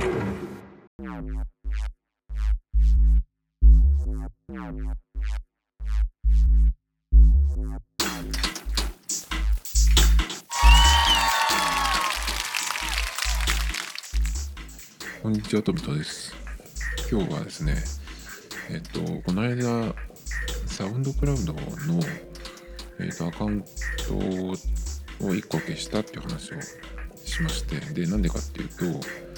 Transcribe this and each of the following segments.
こんにちは、トビトです。今日はですね、えっと、この間、サウンドクラウドの、えっと、アカウントを1個消したっていう話をしまして、で、なんでかっていうと、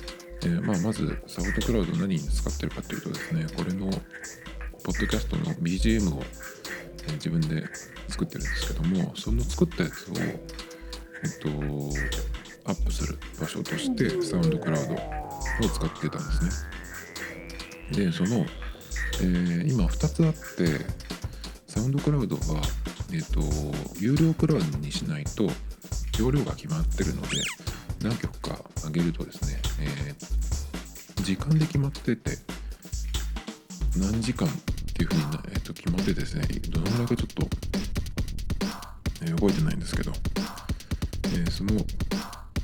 えーまあ、まず、サウンドクラウド何に使ってるかっていうとですね、これの、ポッドキャストの BGM を、え自分で作ってるんですけども、その作ったやつを、えっと、アップする場所として、サウンドクラウドを使ってたんですね。で、その、えー今2つあって、サウンドクラウドは、えっ、と、有料クラウドにしないと、容量が決まってるので、何曲か上げるとですね、えー時間で決まってて、何時間っていうふうに、えーと決まってですね、どのぐらいかちょっと、えー覚えてないんですけど、えーその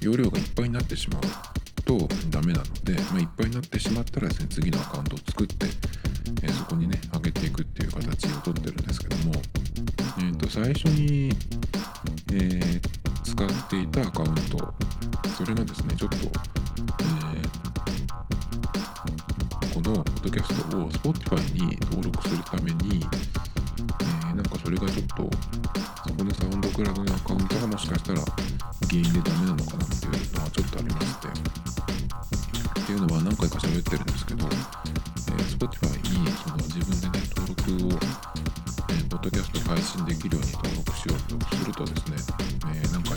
容量がいっぱいになってしまうとダメなので、まあ、いっぱいになってしまったらですね次のアカウントを作って、えーそこにね上げていくっていう形をとってるんですけども、えー、と最初に、えー使っていたアカウントそれがですねちょっと、このポッドキャストを Spotify に登録するために、えーなんかそれがちょっとそこのサウンドクラウドのアカウントがもしかしたら原因でダメなのかなっていうのがちょっとありまして。っていうのは何回か喋ってるんですけど、えー Spotify にその自分でね登録を、えーポッドキャスト配信できるように登録しようとするとですね、えーなんか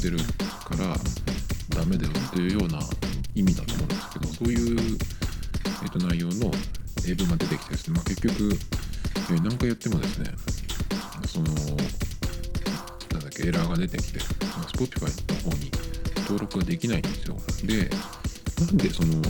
ってるからダメだよっていうような意味だと思うんですけどそういう、えー、と内容の英文が出てきてですね、まあ、結局、えー何回やってもですねそのなんだっけエラーが出てきて、Spotify の方に登録ができないんですよ。でなんでその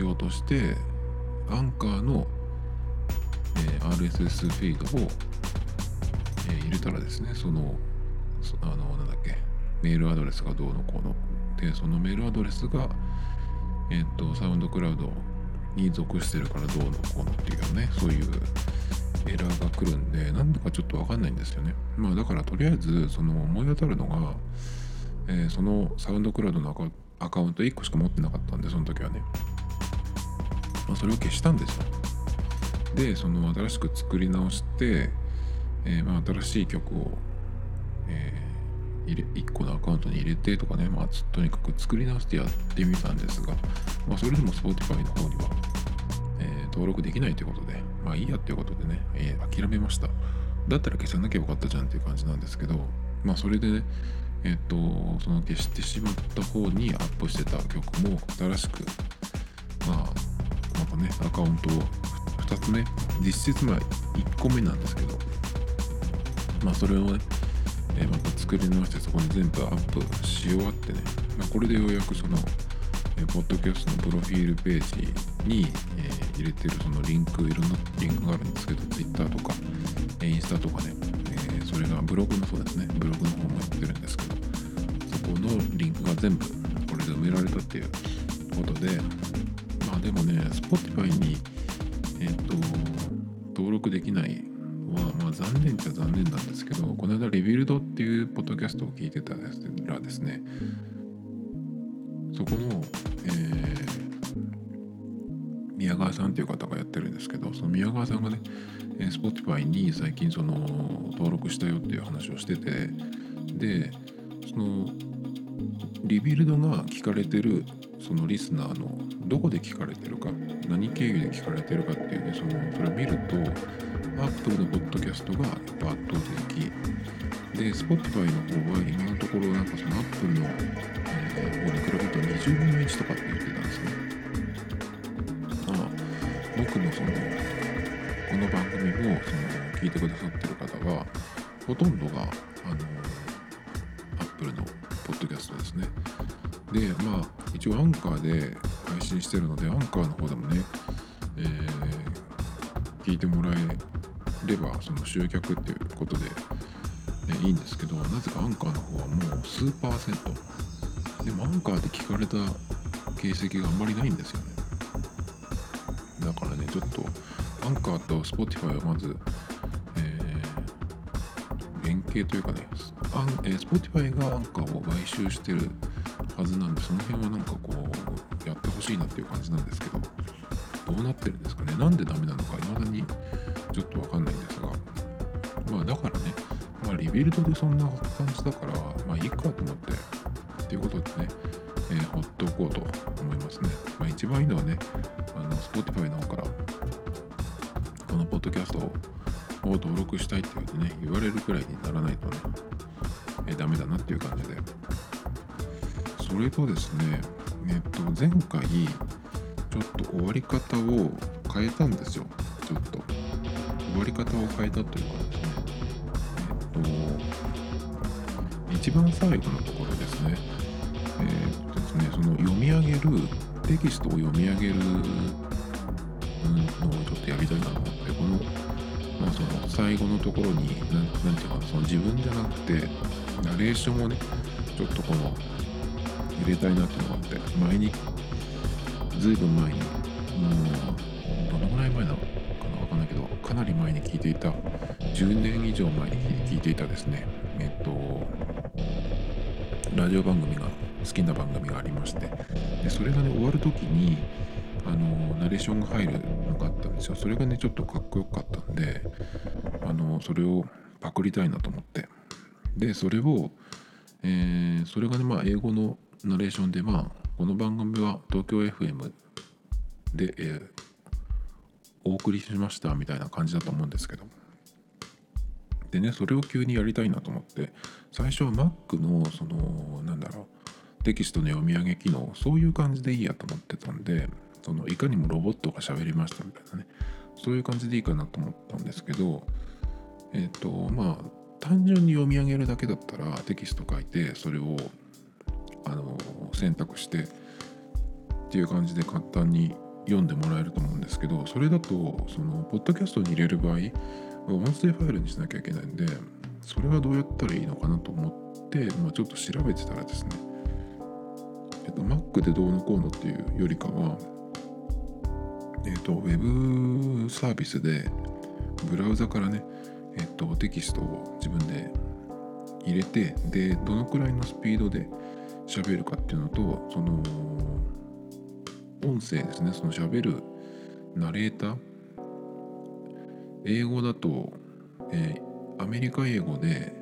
に登録しようとしてアンカーの、え RSS フィードを、え入れたらですねそのあのなんだっけメールアドレスがどうのこうの。でそのメールアドレスがえっ、とサウンドクラウドに属してるからどうのこうのっていうねそういうエラーが来るんでなんだかちょっとわかんないんですよね。まあだからとりあえずその思い当たるのが、えーそのサウンドクラウドのアカアカウント1個しか持ってなかったんでその時はね、まあ、それを消したんですよ。でその新しく作り直して、えーまあ、新しい曲を、えー入れ1個のアカウントに入れてとかね、まあ、とにかく作り直してやってみたんですが、まあ、それでも Spotify の方には、えー登録できないということでまあいいやっていうことでね、えー諦めました。だったら消さなきゃよかったじゃんっていう感じなんですけどまあそれでねえっ、とその消してしまった方にアップしてた曲も新しくまあかねアカウントを。2つ目実質まあ1個目なんですけど。まあそれをね、えまた作り直してそこに全部アップし終わってね、まあ、これでようやくその、えーポッドキャストのプロフィールページに、えー入れてるそのリンクいろんなリンクがあるんですけど Twitter とか、えインスタとかね、えーそれがブログもそうですね。ブログの方もやってるんですけど。そこのリンクが全部これで埋められたっていうことででもね Spotify にえっ、と登録できないのはまあ残念っちゃ残念なんですけどこの間リビルドっていうポッドキャストを聞いてたらですねそこの、えー宮川さんっていう方がやってるんですけどその宮川さんがね、Spotify に最近その登録したよっていう話をしててでそのリビルドが聞かれてるそのリスナーのどこで聞かれてるか何経由で聞かれてるかっていうねそのそれを見ると Apple のポッドキャストがやっぱ圧倒的。で Spotify の方は今のところなんかその Apple の、えー、方に比べると20分の1とかって言ってたんですね。まあ僕のそのこの番組をその聞いてくださってる方はほとんどがでまあ一応アンカーで配信してるのでアンカーの方でもね、えー、聞いてもらえればその集客っていうことで、ね、いいんですけどなぜかアンカーの方はもう数パーセント。でもアンカーで聞かれた形跡があんまりないんですよね。だからねちょっとアンカーと Spotify はまず、えー、連携というかねアン、えー、Spotify がアンカーを買収してるはずなんでその辺はなんかこうやってほしいなっていう感じなんですけどどうなってるんですかね？なんでダメなのか未だにちょっとわかんないんですがまあだからねまあリビルドでそんな感じだからまあいいかと思ってっていうことでね、えー、ほっとこうと思いますね。まあ一番いいのはねあの Spotify の方からこのポッドキャストを登録したいって言うとね言われるくらいになそれとですね、えっと、前回、ちょっと終わり方を変えたんですよ。ちょっと。終わり方を変えたというかですね、えっと、一番最後のところですね、え、っとですね、その読み上げる、テキストを読み上げるのをちょっとやりたいなと思って、この、まあ、その最後のところに、なんていうかその自分じゃなくて、ナレーションをね、ちょっとこの入れたいなって思って前にずいぶん前にもうどのぐらい前なのかなわかんないけどかなり前に聞いていた。10年以上前に聞いていたですね。えっとラジオ番組が好きな番組がありまして。でそれがね終わる時にあのナレーションが入るのがあったんですよ。それがねちょっとかっこよかったんであのそれをパクりたいなと思って。でそれを、えー、それがねまあ英語のナレーションでまあこの番組は東京 FM で、えー、お送りしましたみたいな感じだと思うんですけど。でねそれを急にやりたいなと思って最初は Mac のそのなんだろうテキストの読み上げ機能そういう感じでいいやと思ってたんでそのいかにもロボットが喋りましたみたいなねそういう感じでいいかなと思ったんですけどえっ、ー、とまあ単純に読み上げるだけだったらテキスト書いてそれをあの選択してっていう感じで簡単に読んでもらえると思うんですけどそれだとそのポッドキャストに入れる場合音声ファイルにしなきゃいけないんでそれはどうやったらいいのかなと思って、まあ、ちょっと調べてたらですねえっと Mac でどうのこうのっていうよりかはえっと Web サービスでブラウザからねえっとテキストを自分で入れてでどのくらいのスピードで喋るかっていうのとその音声ですね。その喋るナレーター。英語だと、えー、アメリカ英語で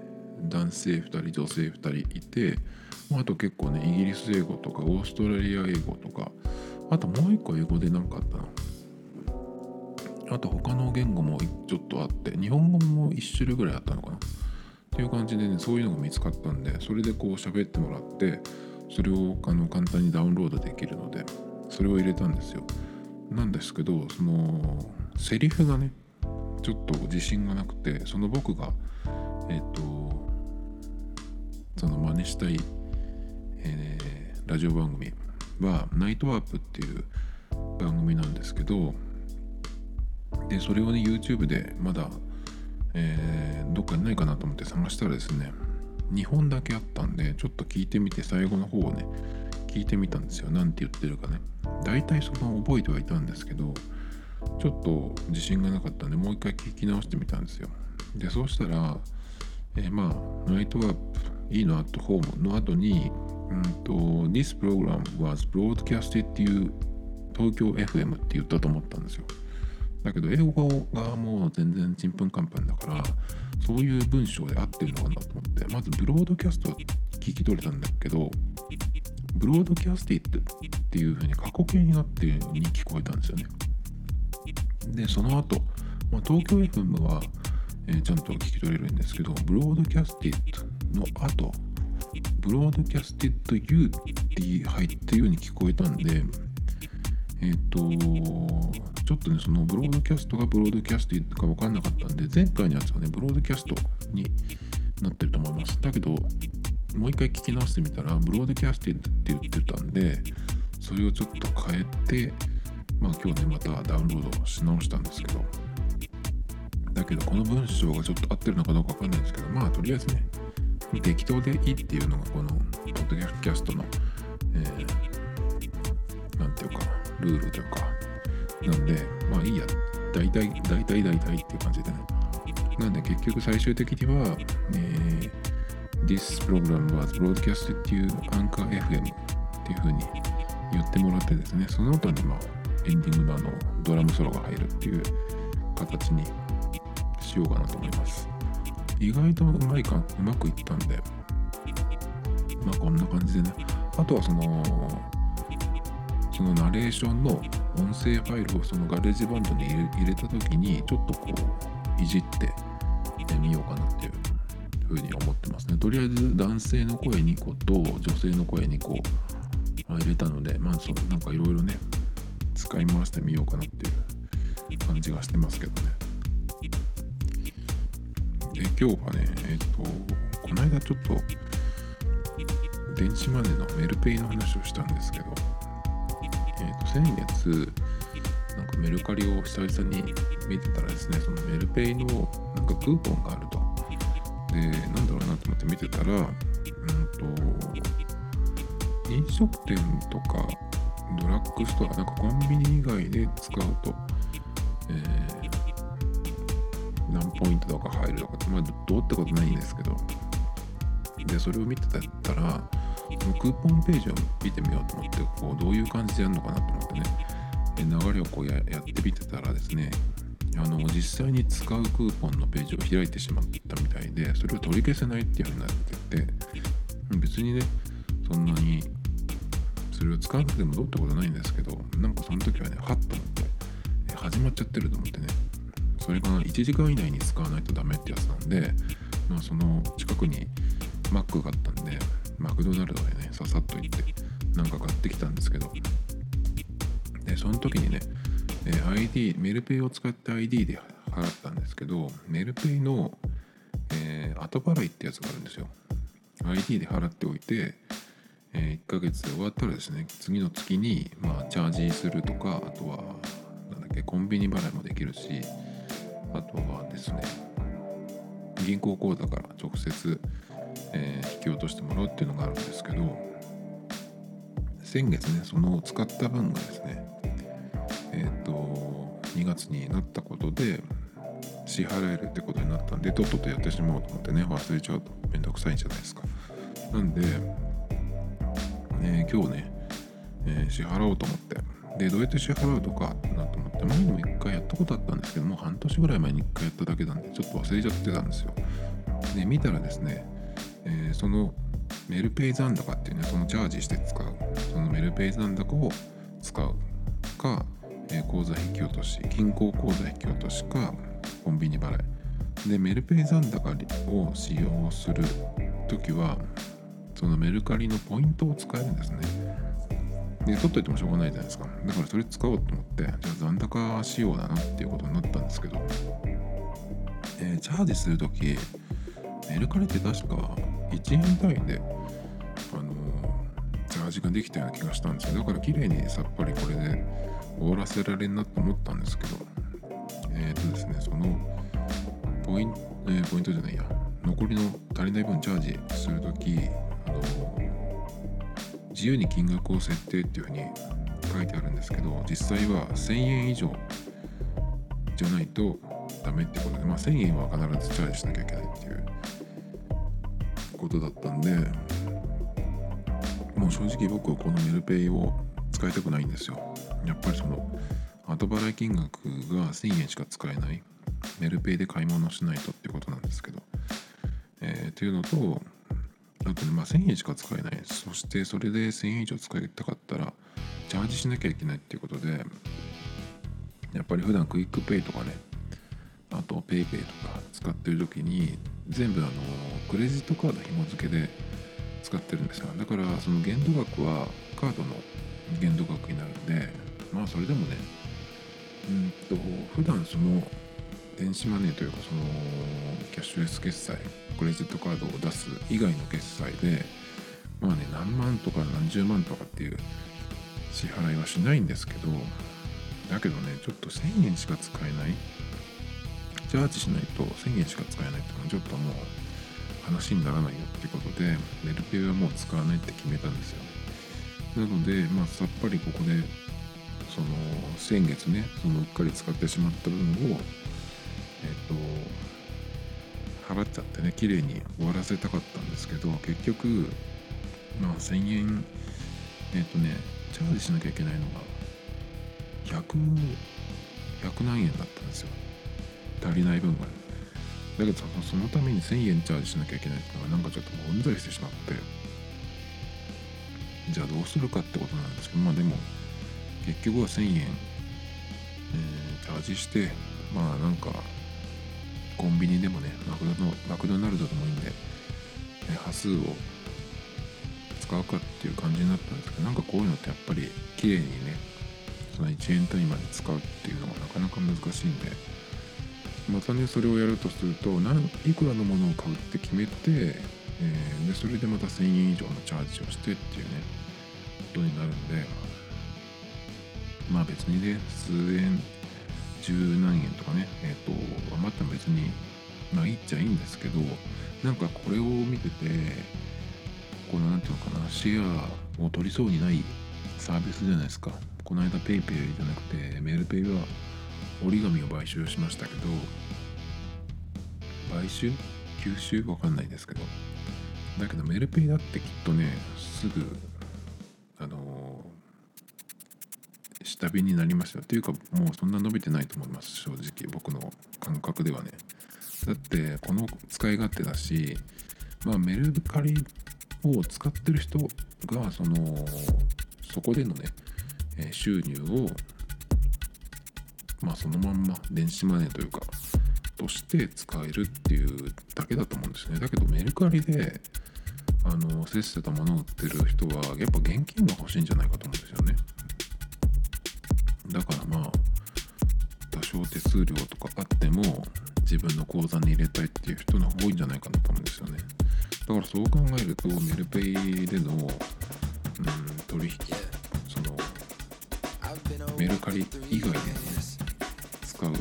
男性2人女性2人いてまあと結構ねイギリス英語とかオーストラリア英語とかあともう一個英語で何かあったなあと他の言語もちょっとあって日本語も1種類ぐらいあったのかな。っていう感じでねそういうのが見つかったんでそれでこう喋ってもらってそれをあの簡単にダウンロードできるのでそれを入れたんですよ。なんですけどそのセリフがねちょっと自信がなくてその僕がえっ、とその真似したい、えー、ラジオ番組はナイトワープっていう番組なんですけどでそれをね YouTube でまだ、えー、どっかにないかなと思って探したらですね2本だけあったんでちょっと聞いてみて最後の方をね聞いてみたんですよ。何て言ってるかね。大体その覚えてはいたんですけどちょっと自信がなかったんでもう一回聞き直してみたんですよ。でそうしたら、えー、まあナイトワープいいのアットホームの後にうんと This program was broadcasted っていう東京 FM って言ったと思ったんですよ。だけど英語がもう全然ちんぷんかんぷんだからそういう文章で合ってるのかなと思ってまずブロードキャスト聞き取れたんだけどブロードキャスティってっていうふうに過去形になってるように聞こえたんですよね。でその後、まあ、東京 FM は、えー、ちゃんと聞き取れるんですけどブロードキャスティッドの後ブロードキャスティッド U って入ってるように聞こえたんでえっ、ー、とちょっとねその broadcast が broadcasted か分かんなかったんで前回のやつはね broadcast になってると思います。だけどもう一回聞き直してみたら broadcasted って言ってたんでそれをちょっと変えてまあ今日ねまたダウンロードし直したんですけど。だけどこの文章がちょっと合ってるのかどうかわかんないんですけどまあとりあえずね適当でいいっていうのがこのポッドキャストの、えー、なんていうかルールというか。なんでまあいいや。大体大体大体っていう感じでね。なんで結局最終的には、えー、This program was broadcasted to Anchor FM っていう風に言ってもらってですね。その後にまあエンディングのあのドラムソロが入るっていう形にしようかなと思います。意外とうまいかうまくいったんで。まあこんな感じでね。あとはそのそのナレーションの音声ファイルをそのガレージバンドに入れた時にちょっとこういじってみようかなっていうふうに思ってますね。とりあえず男性の声2個と女性の声2個入れたのでまあそのなんかいろいろね使い回してみようかなっていう感じがしてますけどね。で今日はねえっ、とこの間ちょっと電子マネーのメルペイの話をしたんですけど、えー、と先月なんかメルカリを久々に見てたらですねそのメルペイのなんかクーポンがあると。でなんだろうなと思って見てたらうんと飲食店とかドラッグストアなんかコンビニ以外で使うと、えー、何ポイントとか入るとかってまあどうってことないんですけど。でそれを見てたらクーポンページを見てみようと思ってこうどういう感じでやるのかなと思ってね。流れをこうやってみてたらですねあの実際に使うクーポンのページを開いてしまったみたいでそれを取り消せないっていうふうになってて別にねそんなにそれを使わなくてもどうってことないんですけどなんかその時はねはっと思って始まっちゃってると思ってねそれが1時間以内に使わないとダメってやつなんで、まあ、その近くにマックがあったんでマクドナルドでね。ささっと行って。なんか買ってきたんですけど。でその時にね ID メルペイを使って ID で払ったんですけどメルペイの、えー、後払いってやつがあるんですよ。ID で払っておいてえー、1ヶ月で終わったらですね次の月に、まあ、チャージするとかあとはなんだっけコンビニ払いもできるしあとはですね銀行口座から直接、えー、引き落としてもらうっていうのがあるんですけど先月ねその使った分がですねえっ、ー、と2月になったことで支払えるってことになったんでとっととやってしまおうと思ってね忘れちゃうと。めんどくさいんじゃないですか。なんでえー、今日ね、え、支払おうと思って、で、どうやって支払うとかなと思って、前にも一回やったことあったんですけどもう、半年ぐらい前に一回やっただけなんで、ちょっと忘れちゃってたんですよ。で、見たらですね、そのメルペイ残高っていうね、そのチャージして使う、そのメルペイ残高を使うか、え、口座引き落とし、銀行口座引き落としか、コンビニ払い。で、メルペイ残高を使用するときは、そのメルカリのポイントを使えるんですね。で、取っといてもしょうがないじゃないですか。だからそれ使おうと思って、じゃあ残高仕様だなっていうことになったんですけど、え、チャージするとき、メルカリって確か1円単位で、あのー、チャージができたような気がしたんですよ。だから綺麗にさっぱりこれで終わらせられるなと思ったんですけど、えっ、ー、とですね、そのポイント、えー、ポイントじゃないや、残りの足りない分チャージするとき、自由に金額を設定っていうふうに書いてあるんですけど実際は1000円以上じゃないとダメってことで、まあ、1000円は必ずチャージしなきゃいけないっていうことだったんでもう正直僕はこのメルペイを使いたくないんですよやっぱりその後払い金額が1000円しか使えないメルペイで買い物しないとっていうことなんですけど、えー、っていうのとあとね、まあ、1000円しか使えない。そしてそれで1000円以上使いたかったら、チャージしなきゃいけないっていうことでやっぱり普段クイックペイとかねあと PayPay とか使ってる時に全部あのクレジットカード紐付けで使ってるんですよ。だからその限度額はカードの限度額になるんでまあそれでもねうんと普段その電子マネーというかそのキャッシュレス決済クレジットカードを出す以外の決済でまあね何万とか何十万とかっていう支払いはしないんですけどだけどねちょっと1000円しか使えないチャージしないと1000円しか使えないってのはちょっともう話にならないよってことでメルペイはもう使わないって決めたんですよ。なのでまあさっぱりここでその先月ねそのうっかり使ってしまった分をえっ、と払っちゃってね綺麗に終わらせたかったんですけど結局まあ1000円えっ、とねチャージしなきゃいけないのが100 100何円だったんですよ。足りない分がね。だけどそのために1000円チャージしなきゃいけないっていうのがなんかちょっともううんざりしてしまってじゃあどうするかってことなんですけどまあでも結局は1000円、えー、チャージしてまあなんかコンビニでもねマクドマクドナルドでもいいんで、え、端数を使うかっていう感じになったんですけどなんかこういうのってやっぱり綺麗にねその1円単位まで使うっていうのがなかなか難しいんでまたねそれをやるとすると何いくらのものを買うって決めて、えー、でそれでまた1000円以上のチャージをしてっていうねことになるんでまあ別にね数円十何円とかねえっ、ー、と余っても別にまあいいっちゃいいんですけどなんかこれを見ててこの何ていうのかなシェアを取りそうにないサービスじゃないですか。この間 PayPay じゃなくてメールペイは折り紙を買収しましたけど買収吸収わかんないですけど。だけどメルペイだってきっとねすぐあのー、下火になりましたっていうかもうそんな伸びてないと思います。正直僕の感覚ではね。だってこの使い勝手だしまあメルカリを使ってる人がそのそこでのね収入をまあそのまんま電子マネーというかとして使えるっていうだけだと思うんですね。だけどメルカリであのせっせと物を売ってる人はやっぱ現金が欲しいんじゃないかと思うんですよね。だからまあ多少手数料とかあっても自分の口座に入れたいっていう人の方が多いんじゃないかなと思うんですよね。だからそう考えるとメルペイでの、うん、取引そのメルカリ以外でね使う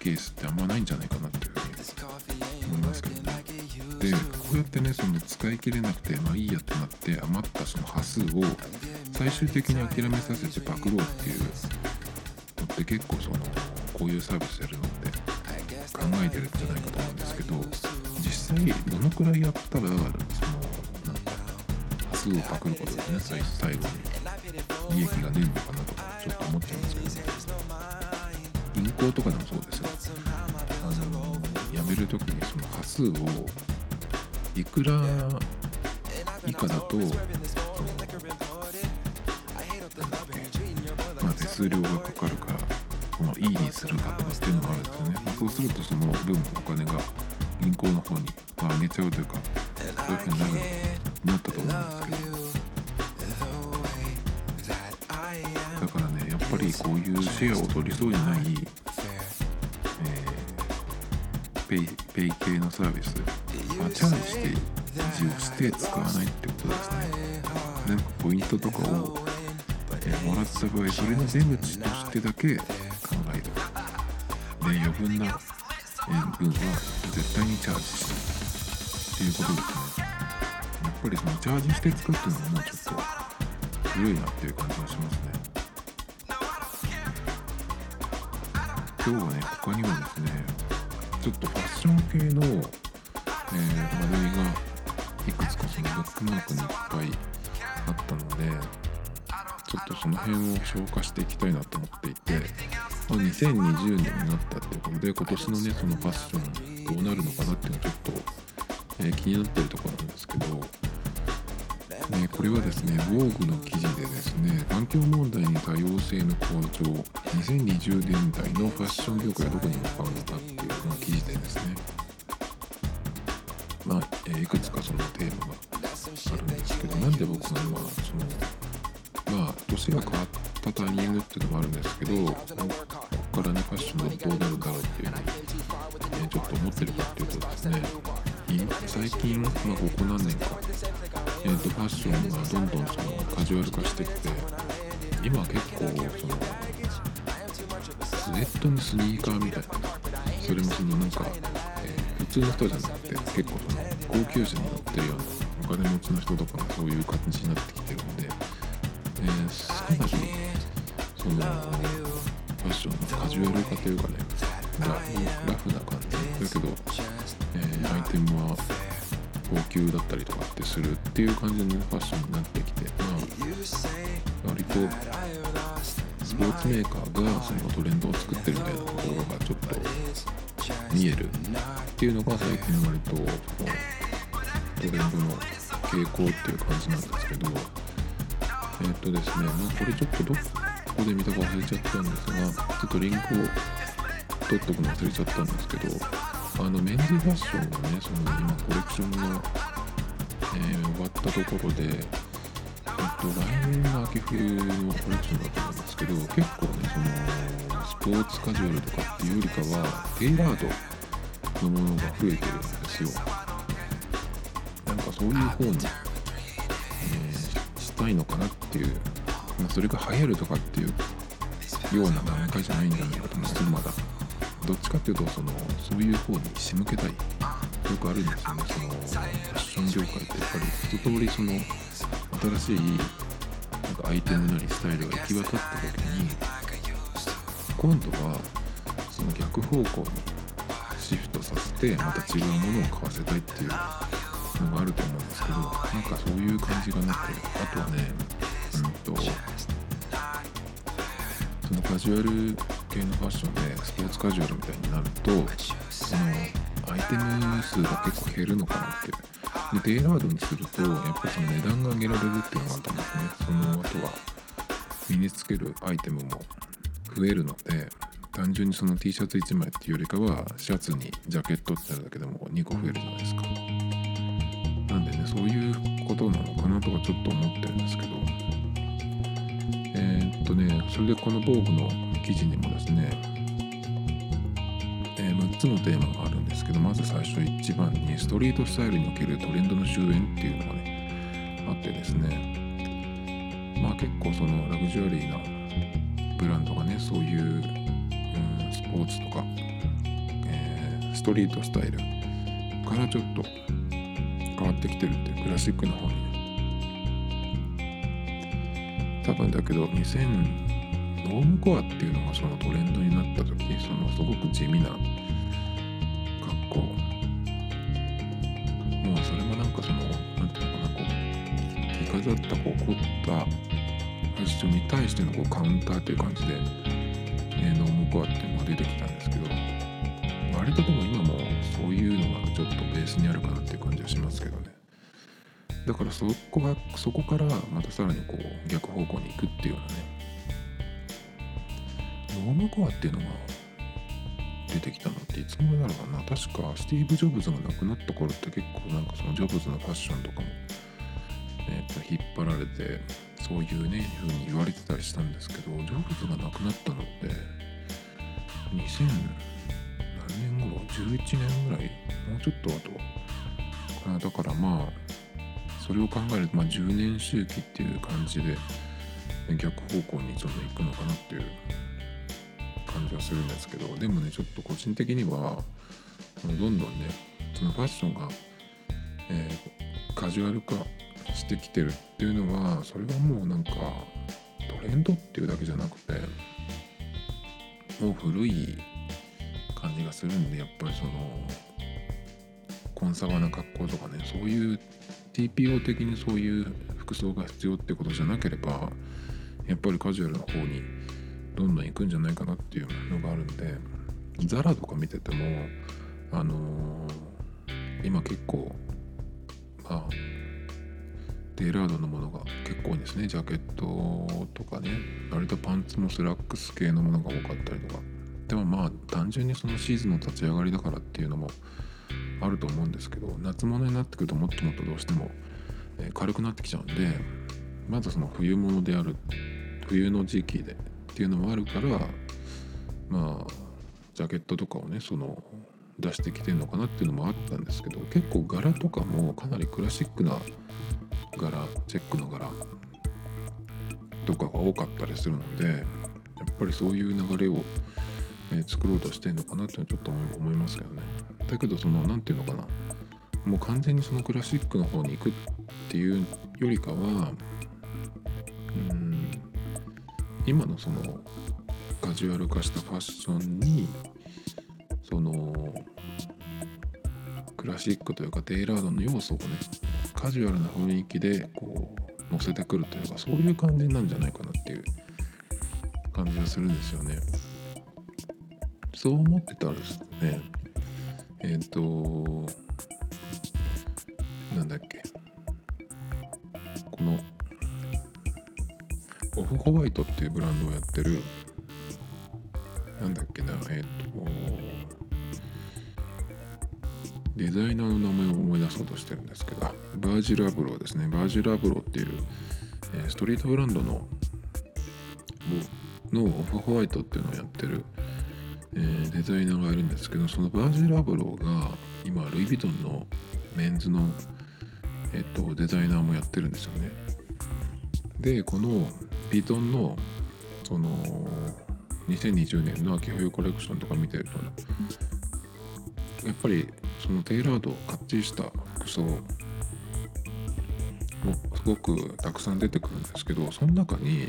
ケースってあんまないんじゃないかなっていうふうに思いますけどね。でこうやってねその使い切れなくてまあいいやってなって余ったその端数を最終的に諦めさせてパクろうっていうのって結構そのこういうサービスやるのって考えてるんじゃないかと思うんですけど実際どのくらいやったらそのなんか端数をパクることでね最最後に利益が出るのかなとかちょっと思っちゃうんですけど銀行とかでもそうですよ。あの辞める時にその端数をいくら以下だとまあ、手数料がかかるからこのいいにするかとかっていうのがあるんですよね、まあ、そうするとその分お金が銀行の方に、まあ、上げちゃうというかそういうふうになるなったと思うんですけど。だからねやっぱりこういうシェアを取りそうにない、ペイペイ系のサービス、まあ、チャージして維持をして使わないってことですね。なんかポイントとかを、え、もらった場合それの出口としてだけ考える。で余分な、分は絶対にチャージしないっていうことですね。やっぱりそのチャージして使うっていうのはもうちょっと古いなっていう感じがしますね。今日はね他にもですねちょっとファッション系の、えー、話題がいくつかそのブックマークにいっぱいあったのでちょっとその辺を消化していきたいなと思っていて、まあ、2020年になったっていうことで今年のねそのファッションどうなるのかなっていうのはちょっと、えー、気になってるところなんですけどね、これはですね、防具の記事でですね、環境問題に多様性の向上、2020年代のファッション業界はどこに向かうのかっていうこの記事でですね、まあ、え、いくつかそのテーマがあるんですけど、なんで僕が今、その、まあ、年が変わったタイミングっていうのもあるんですけど、ここからね、ファッションがどうなるんだろうっていうのを、え、ちょっと思ってるかっていうとですね、最近、まあ、ここ何年か、えーと、ファッションがどんどんそのカジュアル化してきて今結構そのスウェットにスニーカーみたいな。それもそのなんか、えー、普通の人じゃなくて結構その高級車に乗ってるようなお金持ちの人とかがそういう感じになってきてるんで、えー、かなりそのファッションのカジュアル化というかね。ララフな感じだけど、えー、アイテムは高級だったりとかってするっていう感じのファッションになってきてまあ割とスポーツメーカーがそのトレンドを作ってるみたいなところがちょっと見えるっていうのが最近割とトレンドの傾向っていう感じなんですけどえ、っとですねまあこれちょっとどこで見たか忘れちゃったんですがちょっとリンクを取っとくの忘れちゃったんですけどあのメンズファッションがねその今コレクションが、えー、終わったところで、えっと、来年の秋冬のコレクションだと思けど結構ねそのスポーツカジュアルとかっていうよりかはテイラードのものが増えてるんですよ。なんかそういう方に、えー、したいのかなっていう、まあ、それが流行るとかっていうような段階じゃないんじゃないかと思うんですけどまだ。どっちかっていうとそのそういう方に仕向けたい。よくあるんですよねそのファッション業界って。やっぱり一通りその新しいアイテムなりスタイルが行き渡った時に今度はその逆方向にシフトさせてまた違うものを買わせたいっていうのがあると思うんですけどなんかそういう感じがなくてあとはねうんとそのカジュアル系のファッションでスポーツカジュアルみたいになるとそのアイテム数が結構減るのかなってでデイラードにするとやっぱりその値段が上げられるっていうのがあったんですね。その後は身につけるアイテムも増えるので単純にその T シャツ1枚っていうよりかはシャツにジャケットってなるだけでも2個増えるじゃないですか。なんでねそういうことなのかなとかちょっと思ってるんですけど。えー、っとねそれでこの防具の記事にもですね、6つのテーマがあるんですけどまず最初1番にストリートスタイルにおけるトレンドの終焉っていうのがねあってですね。まあ結構そのラグジュアリーなブランドがねそういう、うん、スポーツとか、えー、ストリートスタイルからちょっと変わってきてるっていうクラシックな方に多分だけど2000ノームコアっていうのがそのトレンドになった時そのすごく地味な飾ったこう凝ったファッションに対してのこうカウンターっていう感じで、えー、ノームコアっていうのが出てきたんですけど割とでも今もそういうのがちょっとベースにあるかなっていう感じはしますけどね。だからそこがそこからまたさらにこう逆方向に行くっていうようなね。ノームコアっていうのが出てきたのっていつもだろうな。確かスティーブ・ジョブズが亡くなった頃って結構なんかそのジョブズのファッションとかも、えー、と引っ張られてそういうね風に言われてたりしたんですけどジョブズが亡くなったのって2000何年頃？11年ぐらい？もうちょっと後？だからまあそれを考えると、まあ、10年周期っていう感じで逆方向にちょっと行くのかなっていう感じはするんですけどでもねちょっと個人的にはどんどんねそのファッションが、えー、カジュアル化してきてるっていうのはそれはもうなんかトレンドっていうだけじゃなくてもう古い感じがするんでやっぱりそのコンサバな格好とかねそういう TPO 的にそういう服装が必要ってことじゃなければやっぱりカジュアルな方にどんどん行くんじゃないかなっていうのがあるんでザラとか見ててもあのー、今結構まあテーラードのものが結構多いんですね。ジャケットとかね。割とパンツもスラックス系のものが多かったりとか。でもまあ単純にそのシーズンの立ち上がりだからっていうのもあると思うんですけど夏物になってくるともっともっとどうしても軽くなってきちゃうんでまずその冬物である冬の時期でっていうのもあるからまあジャケットとかをねその出してきてるのかなっていうのもあったんですけど結構柄とかもかなりクラシックな柄チェックの柄とかが多かったりするのでやっぱりそういう流れを、え作ろうとしてるのかなっていうのはちょっと思いますけどね。だけどその何て言うのかな。もう完全にそのクラシックの方に行くっていうよりかはうん今のそのカジュアル化したファッションにそのクラシックというかテイラードの要素をねカジュアルな雰囲気でこう乗せてくるというかそういう感じなんじゃないかなっていう感じがするんですよね。そう思ってたらですねえっ、ー、となんだっけこのオフホワイトっていうブランドをやってるなんだっけなえっ、ー、とデザイナーの名前を思い出そうとしてるんですけどバージル・アブローですね。バージル・アブローっていう、え、ストリートブランドののオフホワイトっていうのをやってる、え、デザイナーがいるんですけどそのバージル・アブローが今ルイ・ヴィトンのメンズの、えっと、デザイナーもやってるんですよね。でこのヴィトンのその2020年の秋冬コレクションとか見てるとやっぱりそのテイラードをかっちりした服装もすごくたくさん出てくるんですけどその中に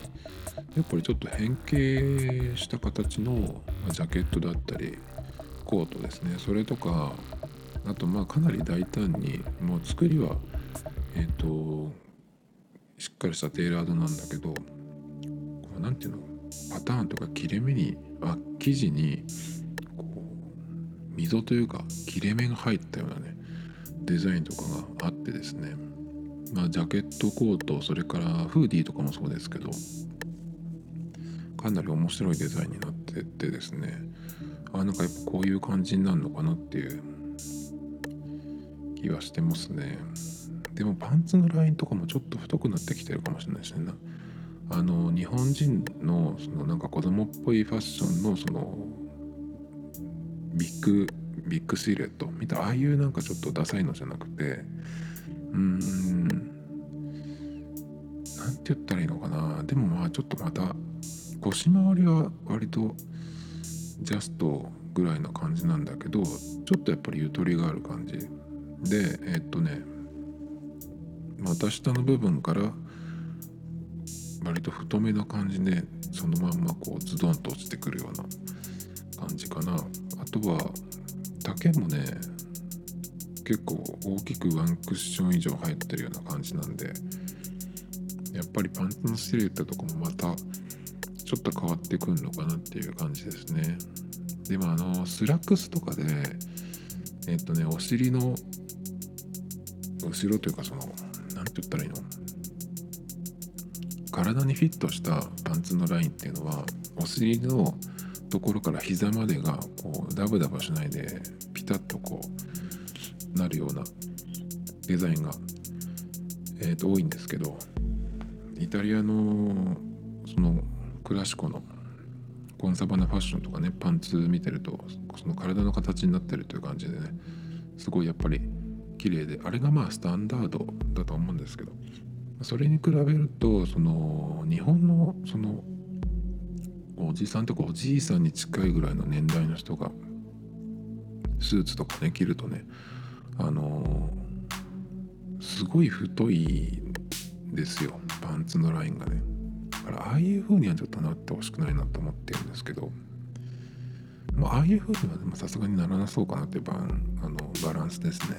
やっぱりちょっと変形した形のジャケットだったりコートですね。それとかあとまあかなり大胆にもう作りはえっ、ー、としっかりしたテイラードなんだけど何ていうの？パターンとか切れ目にあ生地に溝というか切れ目が入ったようなねデザインとかがあってですね。まあジャケットコートそれからフーディーとかもそうですけどかなり面白いデザインになっててですね。あなんかやっぱこういう感じになるのかなっていう気はしてますね。でもパンツのラインとかもちょっと太くなってきてるかもしれないですね。あの日本人のそのなんか子供っぽいファッションのそのビッグビッグシルエット見たいなああいうなんかちょっとダサいのじゃなくてうーんなんて言ったらいいのかな。でもまあちょっとまた腰回りは割とジャストぐらいな感じなんだけどちょっとやっぱりゆとりがある感じ。でえっとねまた下の部分から割と太めな感じでそのまんまこうズドンと落ちてくるような感じかな。あとは丈もね結構大きくワンクッション以上入ってるような感じなんでやっぱりパンツのシルエットとかもまたちょっと変わってくるのかなっていう感じですね。でもあのスラックスとかでえっとねお尻の後ろというかその何て言ったらいいの？体にフィットしたパンツのラインっていうのはお尻のところから膝までがこうダブダブしないでピタッとこうなるようなデザインが、えー、と多いんですけどイタリアのそのクラシコのコンサバなファッションとかねパンツ見てるとその体の形になってるという感じでねすごいやっぱり綺麗であれがまあスタンダードだと思うんですけどそれに比べるとその日本のそのおじさんとかおじいさんに近いぐらいの年代の人がスーツとかね着るとねあのー、すごい太いですよ。パンツのラインがね。だからああいう風にはちょっとなってほしくないなと思ってるんですけどまあああいう風にはさすがにならなそうかなっていうバあのバランスですね。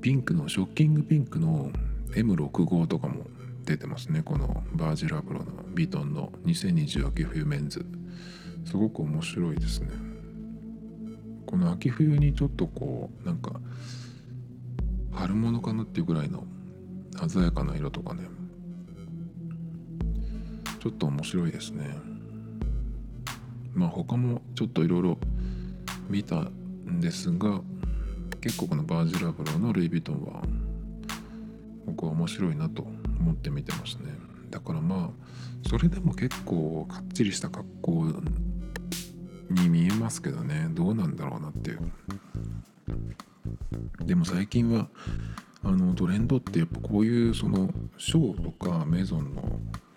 ピンクのショッキングピンクの M65 とかも出てますね。このバージル・アブロのビトンの2020秋冬メンズ。すごく面白いですね。この秋冬にちょっとこうなんか春物かなっていうぐらいの鮮やかな色とかね。ちょっと面白いですね。まあ他もちょっといろいろ見たんですが結構このバージラブロのルイ・ヴィトンは僕は面白いなと思って見てますね。だからまあそれでも結構かっちりした格好に見えますけどね。どうなんだろうなっていう。でも最近はあのトレンドってやっぱこういうそのショーとかメゾンの、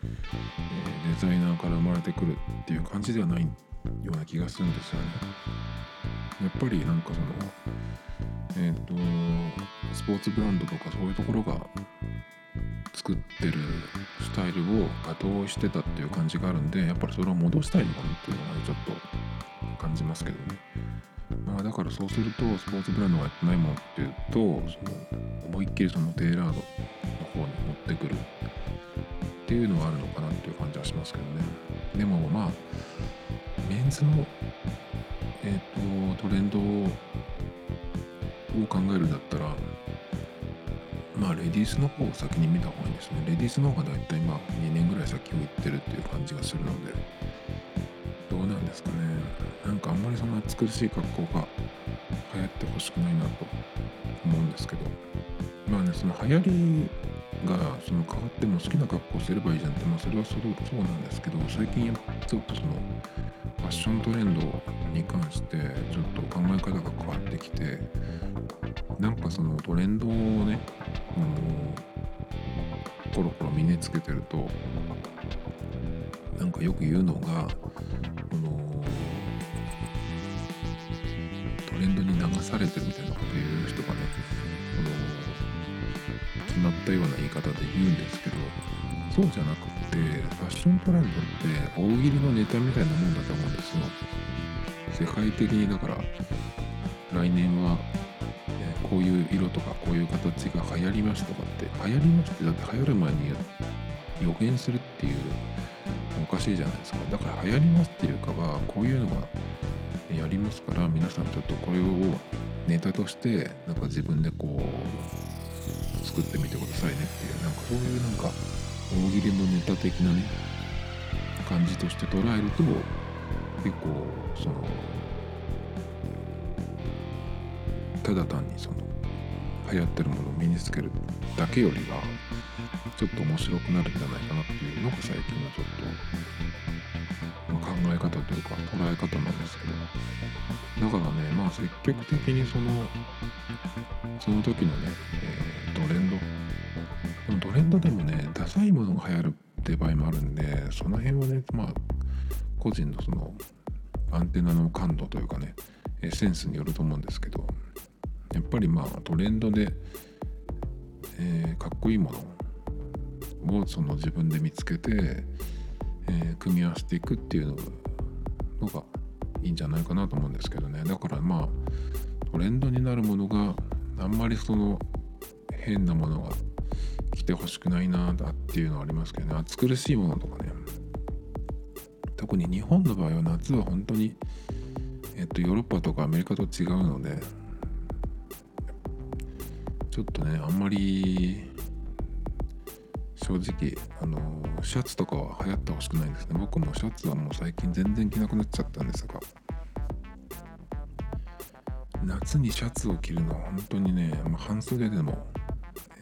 え、デザイナーから生まれてくるっていう感じではないような気がするんですよね。やっぱりなんかそのえっ、ー、とスポーツブランドとかそういうところが作ってるスタイルを後追いしてたっていう感じがあるんでやっぱりそれを戻したいのかなっていうのはちょっと感じますけどね。まあだからそうするとスポーツブランドがやってないものっていうとその思いっきりそのテーラードの方に持ってくるっていうのはあるのかなっていう感じはしますけどね。でもまあメンズのえっ、ー、とトレンドを考えるんだったらまあレディースの方を先に見た方がいいですね。レディースの方がだいたいまあ2年ぐらい先を行ってるっていう感じがするので。どうなんですかね。なんかあんまりそんな暑苦しい格好が流行ってほしくないなと思うんですけど。まあねその流行りがその変わっても好きな格好すればいいじゃんって、まあ、それはそうそうなんですけど最近ちょっとそのファッショントレンドに関してちょっと考え方が変わってきてなんかそのトレンドをね、あのコロコロ身につけてるとなんかよく言うのがこのトレンドに流されてるみたいなこと言う人がねこの決まったような言い方で言うんですけどそうじゃなくてファッショントレンドって大喜利のネタみたいなもんだと思うんですよ。世界的にだから来年はこういう色とかこういう形が流行りますとかって流行りますってだって流行る前に予言するっていうおかしいじゃないですか。だから流行りますっていうかはこういうのがやりますから皆さんちょっとこれをネタとしてなんか自分でこう作ってみてくださいねっていうなんかそういうなんか大喜利のネタ的なね感じとして捉えると結構そのただ単にその流行ってるものを身につけるだけよりはちょっと面白くなるんじゃないかなっていうのが最近のちょっと、ま、考え方というか捉え方なんですけどだからねまあ積極的にそのその時のね、えー、トレンド。でもトレンドでもねダサいものが流行るって場合もあるんでその辺はねまあ個人のそのアンテナの感度というかねセンスによると思うんですけどやっぱりまあトレンドで、えー、かっこいいものをその自分で見つけて、えー、組み合わせていくっていうのがいいんじゃないかなと思うんですけどね。だからまあトレンドになるものがあんまりその変なものが来てほしくないなっていうのはありますけどね。暑苦しいものとかね。特に日本の場合は夏は本当にえっとヨーロッパとかアメリカと違うのでちょっとねあんまり正直あのシャツとかは流行ってほしくないんですね僕もシャツはもう最近全然着なくなっちゃったんですが夏にシャツを着るのは本当にね、まあ、半袖でも、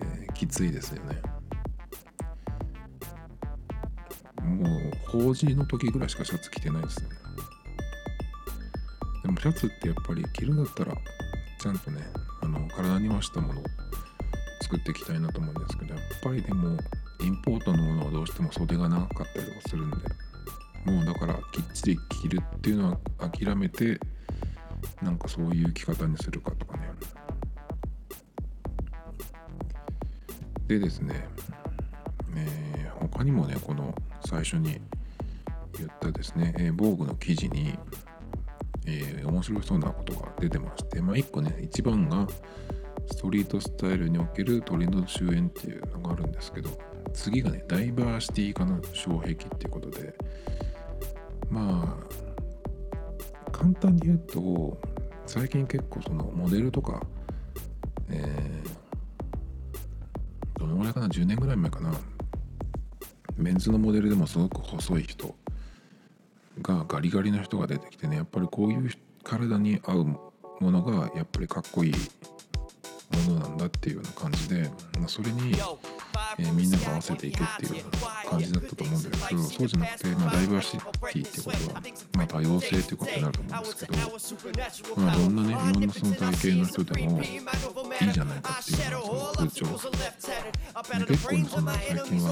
えー、きついですよね。もう法事の時ぐらいしかシャツ着てないですね。でもシャツってやっぱり着るんだったらちゃんとねあの体に合わせたものを作っていきたいなと思うんですけどやっぱりでもインポートのものはどうしても袖が長かったりとかするんでもうだからきっちり着るっていうのは諦めてなんかそういう着方にするかとかね。でですね、えー、他にもねこの最初に言ったですね、えー、防具の記事に、えー、面白そうなことが出てましてまあ一個ね一番がストリートスタイルにおけるトレンド終焉っていうのがあるんですけど次がねダイバーシティ化の障壁っていうことでまあ簡単に言うと最近結構そのモデルとか、えー、どのぐらいかな10年ぐらい前かなメンズのモデルでもすごく細い人がガリガリの人が出てきてねやっぱりこういう体に合うものがやっぱりかっこいいものなんだっていうような感じで、まあ、それに、えー、みんなが合わせていくっていう感じだったと思うんですけどそうじゃなくて、まあ、ダイバーシティってことは、まあ、多様性っていうことになると思うんですけど、まあ、どんなねいろんなその体型の人でもいいじゃないかっていうようなその風潮、ね、結構ねその最近は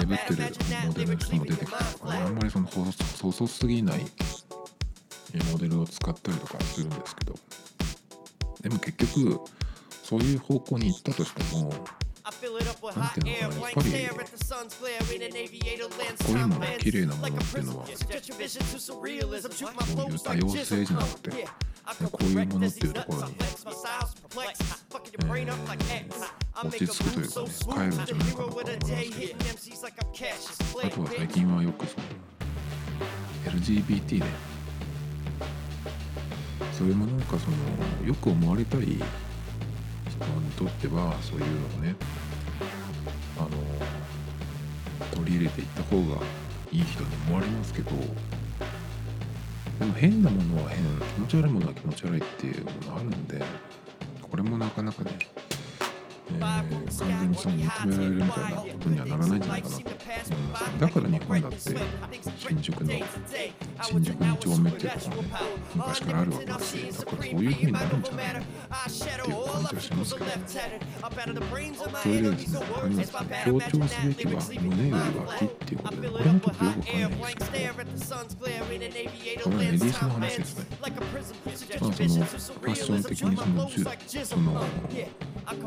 デブってるモデルの人も出てきたのかなあんまりその細すぎないモデルを使ったりとかするんですけどでも結局そういう方向に行ったとしてもなんていうのかなやっぱりかっこいいもの綺麗なものっていうのはそういう多様性じゃなくてこういうものっていうところに、えー、落ち着くというかね帰るんじゃないかなと思いますけどあとは最近はよくその LGBT ねそれもなんかそのよく思われたい人にとってはそういうのをねあの取り入れていった方がいい人に思われますけどでも変なものは変気持ち悪いものは気持ち悪いっていうものあるんでこれもなかなかねえー、完全にその認められるみたいなことにはならないんじゃないかなと思いますだから日本だって新宿の新宿2丁目っていうところね昔からあるわけだしだからそういうふうになるんじゃないのっていう感じはしますけどねそれでですね他にはですね強調すべきは胸より脇っていうことでこれもちょっとよくわかんないんですけどこれはレディースの話ですねまあそのファッション的にそのその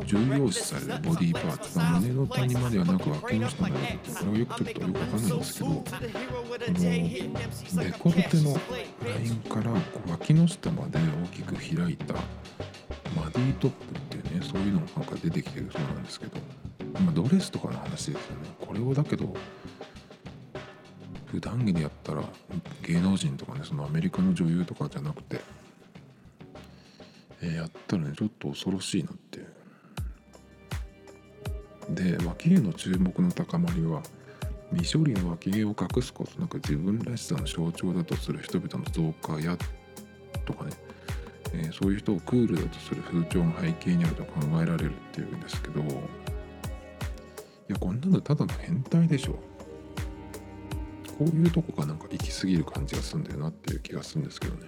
重要視されるボディーパーツが胸の谷まではなく脇の下まである。ってこれはよくちょっとよくわかんないんですけどこのデコルテのラインからこう脇の下まで大きく開いたマディトップっていうねそういうのがなんか出てきてるそうなんですけど、まあ、ドレスとかの話ですよね。これをだけど普段着でやったら芸能人とかねそのアメリカの女優とかじゃなくて、えー、やったらねちょっと恐ろしいなってで脇毛の注目の高まりは未処理の脇毛を隠すことなく自分らしさの象徴だとする人々の増加やとかね、えー、そういう人をクールだとする風潮の背景にあると考えられるっていうんですけど。いやこんなのただの変態でしょ。こういうとこがなんか行き過ぎる感じがするんだよなっていう気がするんですけどね。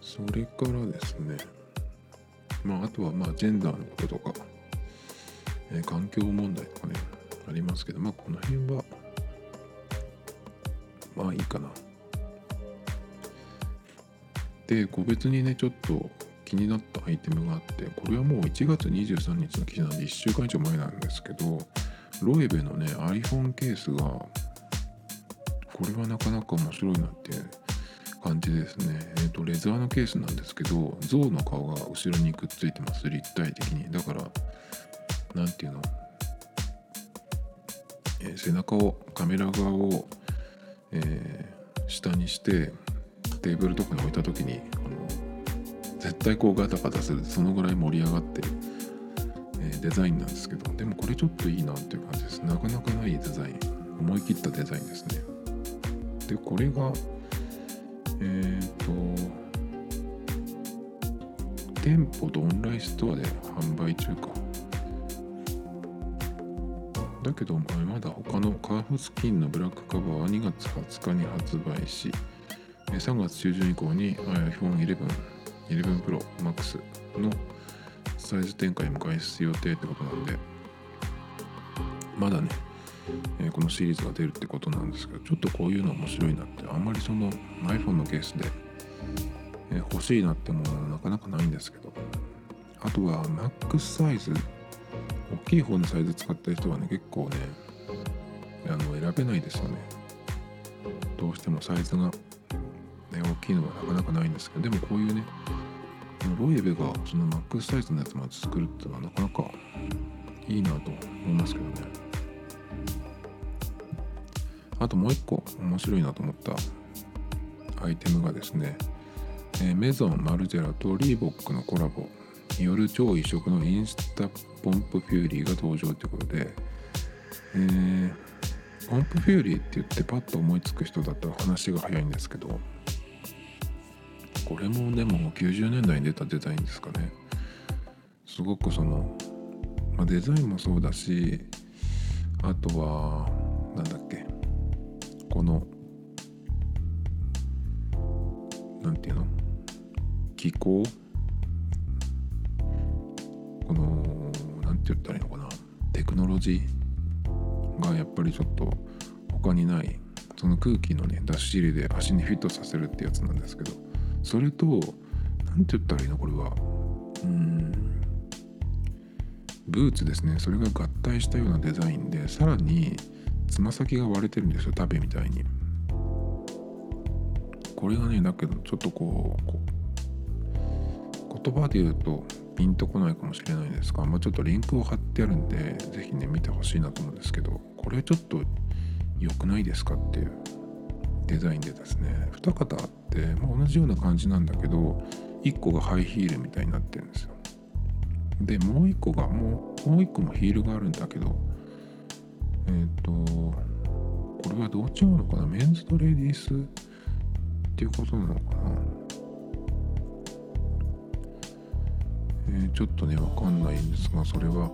それからですね。まあ、あとはまあジェンダーのこととか、え、環境問題とかねありますけどまあこの辺はまあいいかなで個別にねちょっと気になったアイテムがあってこれはもう1月23日の記事なんで1週間以上前なんですけどロエベのね iPhone ケースがこれはなかなか面白いなっていう感じですね。えっ、ー、と、レザーのケースなんですけど、象の顔が後ろにくっついてます、立体的に。だから、何ていうの、えー、背中を、カメラ側を、えー、下にして、テーブルとかに置いた時に、あの絶対こうガタガタする、そのぐらい盛り上がってる、えデザインなんですけど、でもこれちょっといいなっていう感じです。なかなかないデザイン。思い切ったデザインですね。で、これが、えっ、と店舗とオンラインストアで販売中かだけどお前まだ他のカーフスキンのブラックカバーは2月20日に発売し3月中旬以降に iPhone11 11 Pro Max のサイズ展開も開始予定ってことなんでまだねえ、このシリーズが出るってことなんですけどちょっとこういうの面白いなってあんまりその iPhone のケースで、え、欲しいなってものはなかなかないんですけどあとは MAX サイズ大きい方のサイズ使った人はね結構ねあの選べないですよね。どうしてもサイズが、ね、大きいのはなかなかないんですけどでもこういうねロイエベがその MAX サイズのやつまで作るっていうのはなかなかいいなと思いますけどね。あともう一個面白いなと思ったアイテムがですね、えー、メゾンマルジェラとリーボックのコラボによる超異色のインスタポンプフューリーが登場ということで、えー、ポンプフューリーって言ってパッと思いつく人だったら話が早いんですけどこれもでも90年代に出たデザインですかね。すごくその、まあ、デザインもそうだしあとはなんだっけこのなんていうの？気候？このなんて言ったらいいのかな。テクノロジーがやっぱりちょっと他にないその空気のね出し入れで足にフィットさせるってやつなんですけどそれと何て言ったらいいの？これは。うん。ブーツですね。それが合体したようなデザインでさらにつま先が割れてるんですよ食べみたいに。これがねだけどちょっとこう言葉で言うとピンとこないかもしれないですが、まあ、ちょっとリンクを貼ってあるんで是非ね見てほしいなと思うんですけどこれちょっと良くないですかっていうデザインでですね2型あって、まあ、同じような感じなんだけど1個がハイヒールみたいになってるんですよ。でもう1個がもうもう1個もヒールがあるんだけどえっ、ー、とこれはどう違うのかな？メンズとレディースっていうことなのかな？えー、ちょっとねわかんないんですがそれは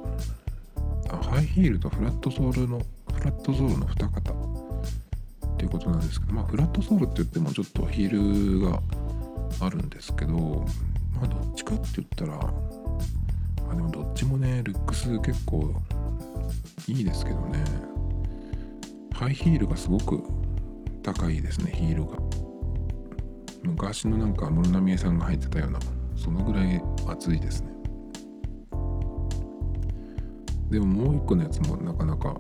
あハイヒールとフラットソールのフラットソールの2型っていうことなんですけどまあフラットソールって言ってもちょっとヒールがあるんですけどまあどっちかって言ったらあでもどっちもねルックス結構いいですけどね。ハイヒールがすごく高いですねヒールが。昔のなんか室奈美恵さんが入ってたようなそのぐらい熱いですね。でももう一個のやつもなかなか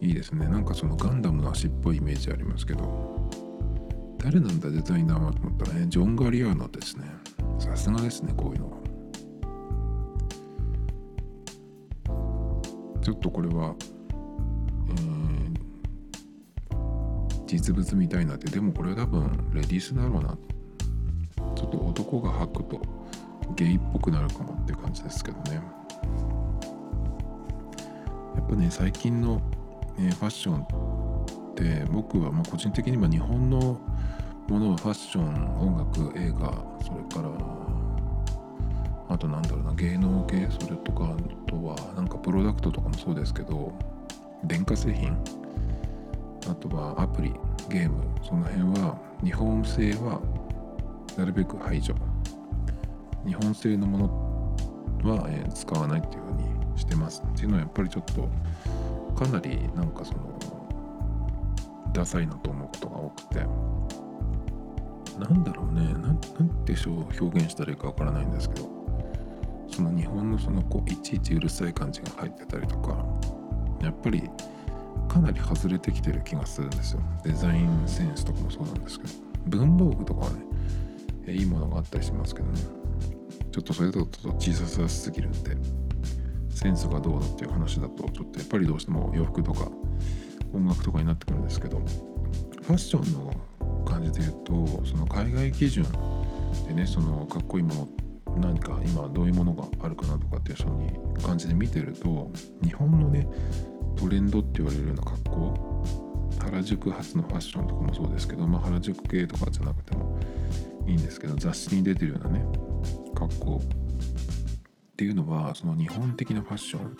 いいですね。なんかそのガンダムの足っぽいイメージありますけど。誰なんだデザイナーはと思ったらねジョン・ガリアーノですね。さすがですねこういうのは。ちょっとこれは、えー、実物みたいなってでもこれ多分レディースだろうなちょっと男が履くと。ゲイっぽくなるかもって感じですけどね。やっぱね最近の、えー、ファッションって僕はまあ個人的には日本のものはファッション音楽映画それからあとなんだろうな芸能系それとかあとはなんかプロダクトとかもそうですけど電化製品あとはアプリゲームその辺は日本製はなるべく排除日本製のものは、え、使わないっていうふうにしてます。っていうのはやっぱりちょっとかなりなんかそのダサいなと思うことが多くて。なんだろうね。ななんて表現したらいいかわからないんですけど。その日本のそのこういちいちうるさい感じが入ってたりとか。やっぱりかなり外れてきてる気がするんですよ。デザインセンスとかもそうなんですけど。文房具とかはねいいものがあったりしますけどね。ちょっとそれだと小ささすぎるんでセンスがどうだっていう話だとちょっとやっぱりどうしても洋服とか音楽とかになってくるんですけどファッションの感じで言うとその海外基準でねそのかっこいいもの何か今どういうものがあるかなとかっていうそういう感じで見てると日本のねトレンドって言われるような格好原宿発のファッションとかもそうですけど、まあ、原宿系とかじゃなくてもいいんですけど雑誌に出てるようなね格好。っていうのはその日本的なファッション、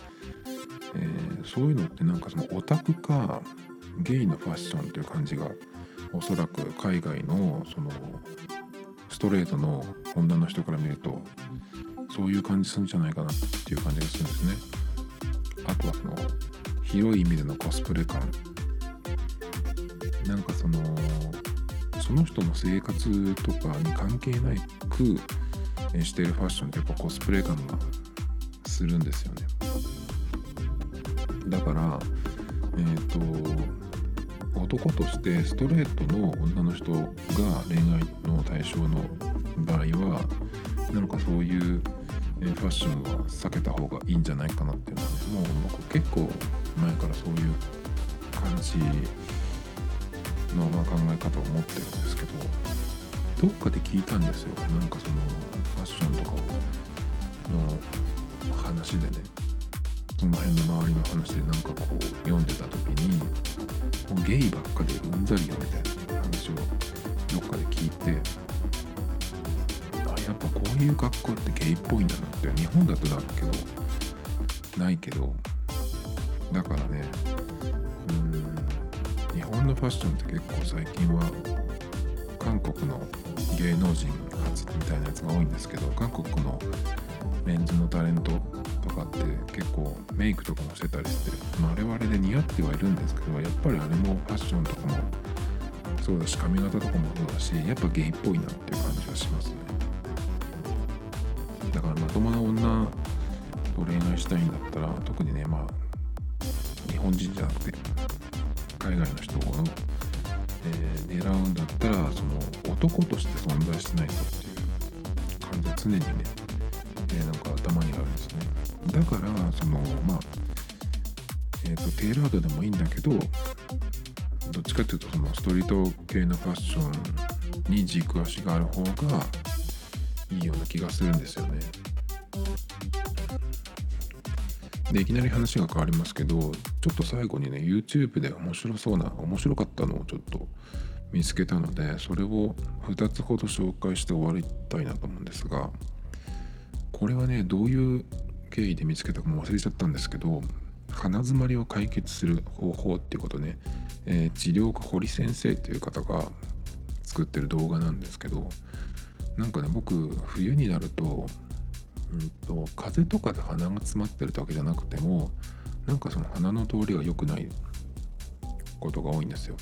えー、そういうのってなんかそのオタクかゲイのファッションという感じがおそらく海外のそのストレートの女の人から見るとそういう感じするんじゃないかなっていう感じがするんですね。あとはその広い意味でのコスプレ感。なんかそのその人の生活とかに関係ないくしてるファッションってやっぱコスプレ感がするんですよね。だからえっ、ー、と男としてストレートの女の人が恋愛の対象の場合はなんかそういうファッションは避けた方がいいんじゃないかなっていうのはもう僕結構前からそういう感じのま考え方を持ってるんですけどどっかで聞いたんですよ。なんかそのファッションとかの話でね。その辺の周りの話でなんかこう読んでた時にもうゲイばっかでうんざりよみたいな話をどっかで聞いてあやっぱこういう格好ってゲイっぽいんだなって日本だとだけどないけどだからね日本のファッションって結構最近は韓国の芸能人初みたいなやつが多いんですけど韓国のメンズのタレントとかって結構メイクとかもしてたりして、まあ、あれはあれで似合ってはいるんですけどやっぱりあれもファッションとかもそうだし髪型とかもそうだしやっぱゲイっぽいなっていう感じはしますね。だからまともな女と恋愛したいんだったら特にねまあ日本人じゃなくて海外の人を、えー、狙うんだったらその男として存在してないとっていう感じは常にね、えー、なんか頭にあるんですねだからそのまあえーと、とテーラードでもいいんだけどどっちかっていうとそのストリート系のファッションに軸足がある方がいいような気がするんですよね。でいきなり話が変わりますけどちょっと最後にね YouTube で面白そうな面白かったのをちょっと見つけたのでそれを2つほど紹介して終わりたいなと思うんですがこれはねどういう経緯で見つけたかも忘れちゃったんですけど鼻づまりを解決する方法っていうことね、えー、治療家堀先生っていう方が作ってる動画なんですけどなんかね僕冬になるとうんと風邪とかで鼻が詰まってるわけじゃなくてもなんかその鼻の通りが良くないことが多いんですよ。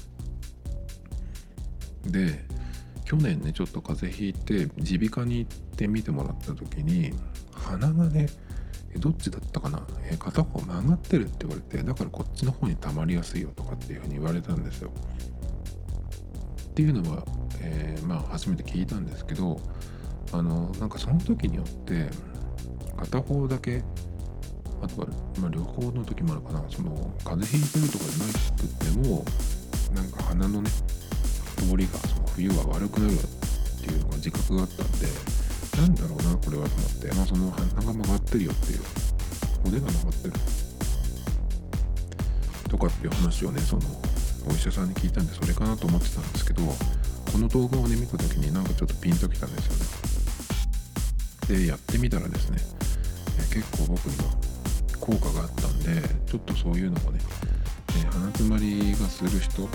で去年ねちょっと風邪ひいて耳鼻科に行って見てもらった時に鼻がねどっちだったかな、え片方曲がってるって言われてだからこっちの方に溜まりやすいよとかっていうふうに言われたんですよ。っていうのは、えー、まあ初めて聞いたんですけどあのなんかその時によって片方だけあとは、まあ、両方の時もあるかな。その風邪ひいてるとかじゃなくてもなんか鼻のね通りがその冬は悪くなるっていうのが自覚があったんでなんだろうなこれはと思って。まあその鼻が曲がってるよっていう。骨が曲がってる。とかっていう話をねそのお医者さんに聞いたんでそれかなと思ってたんですけどこの動画をね見た時になんかちょっとピンときたんですよね。でやってみたらですね結構僕には効果があったんでちょっとそういうのもね、え鼻詰まりがする人あ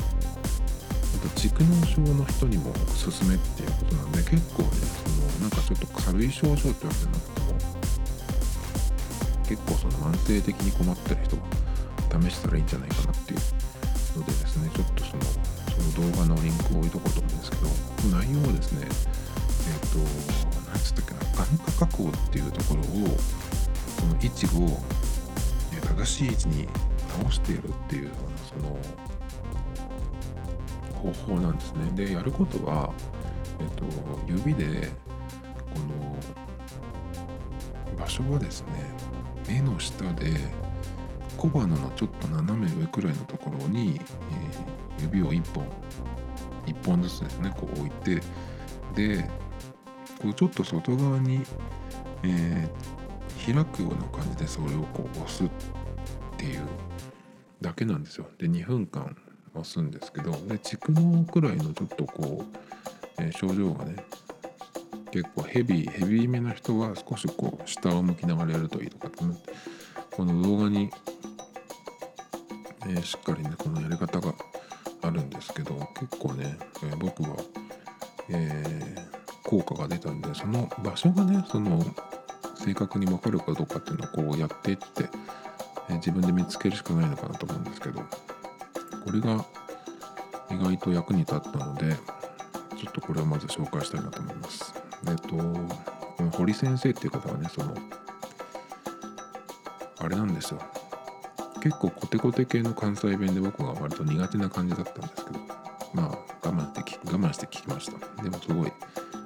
と蓄膿症の人にもおすすめっていうことなんで結構ねそのなんかちょっと軽い症状ってわけじゃなくても結構その慢性的に困ってる人が試したらいいんじゃないかなっていうのでですねちょっとそのその動画のリンクを置いとこうと思うんですけど内容はですねえっ、ー、と何つったっけな眼科加工っていうところをその位置を正しい位置に直しているっていうようなその方法なんですね。でやることは、えっと、指でこの場所はですね目の下で小鼻のちょっと斜め上くらいのところに、えー、指を1本1本ずつですねこう置いてでこうちょっと外側に、えー、開くような感じでそれをこう押すっていうだけなんですよ。で2分間押すんですけどで蓄膿くらいのちょっとこう、えー、症状がね結構ヘビーヘビーめな人は少しこう下を向きながらやるといいとかってこの動画に、えー、しっかりねこのやり方があるんですけど結構ね、えー、僕は、え、効果が出たんでその場所がねその正確に分かるかどうかっていうのをこうやっていって、え自分で見つけるしかないのかなと思うんですけどこれが意外と役に立ったのでちょっとこれをまず紹介したいなと思います。えっとこの堀先生っていう方はねそのあれなんですよ。結構コテコテ系の関西弁で僕が割と苦手な感じだったんですけどまあ我慢して我慢して聞きました。でもすごい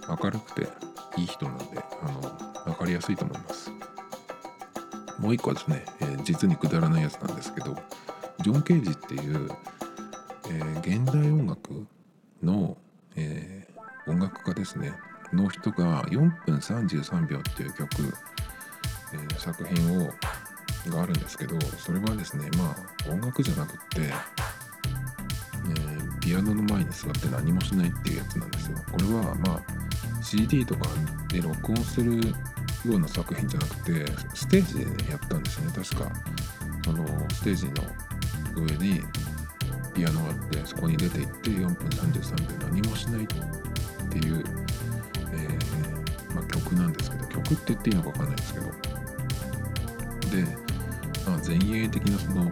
明るくていい人なんであの分かりやすいと思います。もう一個はですね、えー、実にくだらないやつなんですけどジョン・ケージっていう、えー、現代音楽の、えー、音楽家ですね。の人が4分33秒っていう曲えー作品をがあるんですけどそれはですねまあ音楽じゃなくって、えーピアノの前に座って何もしないっていうやつなんですよ。これはまあ CD とかで録音するような作品じゃなくてステージでねやったんですね。確か。そのステージの上にピアノがあってそこに出て行って4分33秒何もしないっていう、えーまあ、曲なんですけど曲って言っていいのか分かんないですけど。で、まあ、前衛的なその音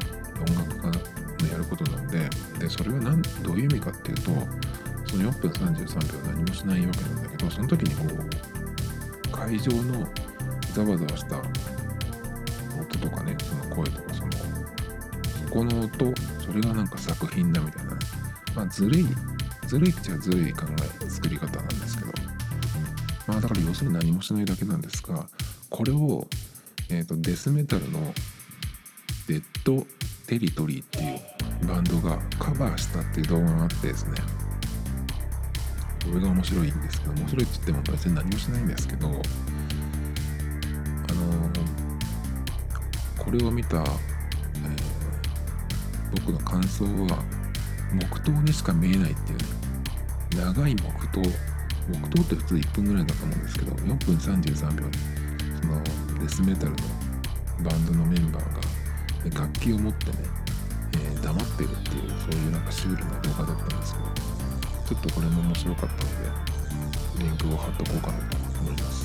楽家のやることなんででそれは何どういう意味かっていうとその4分33秒何もしないわけなんだけどその時にこう会場のざわざわした。音とかねその声とかそのそこの音それがなんか作品だみたいな。まあずるいずるいっちゃずるい考え作り方なんですけど。まあだから要するに何もしないだけなんですがこれを、えー、とデスメタルのデッドテリトリーっていうバンドがカバーしたっていう動画があってですね。これが面白いんですけど面白いって言っても別に何もしないんですけどこれを見た、えー僕の感想は木刀にしか見えないっていうね長い木刀木刀って普通1分ぐらいだと思うんですけど4分33秒にそのデスメタルのバンドのメンバーが楽器を持ってね、えー黙ってるっていうそういうなんかシュールな動画だったんですけどちょっとこれも面白かったのでリンクを貼っとこうかなと思います。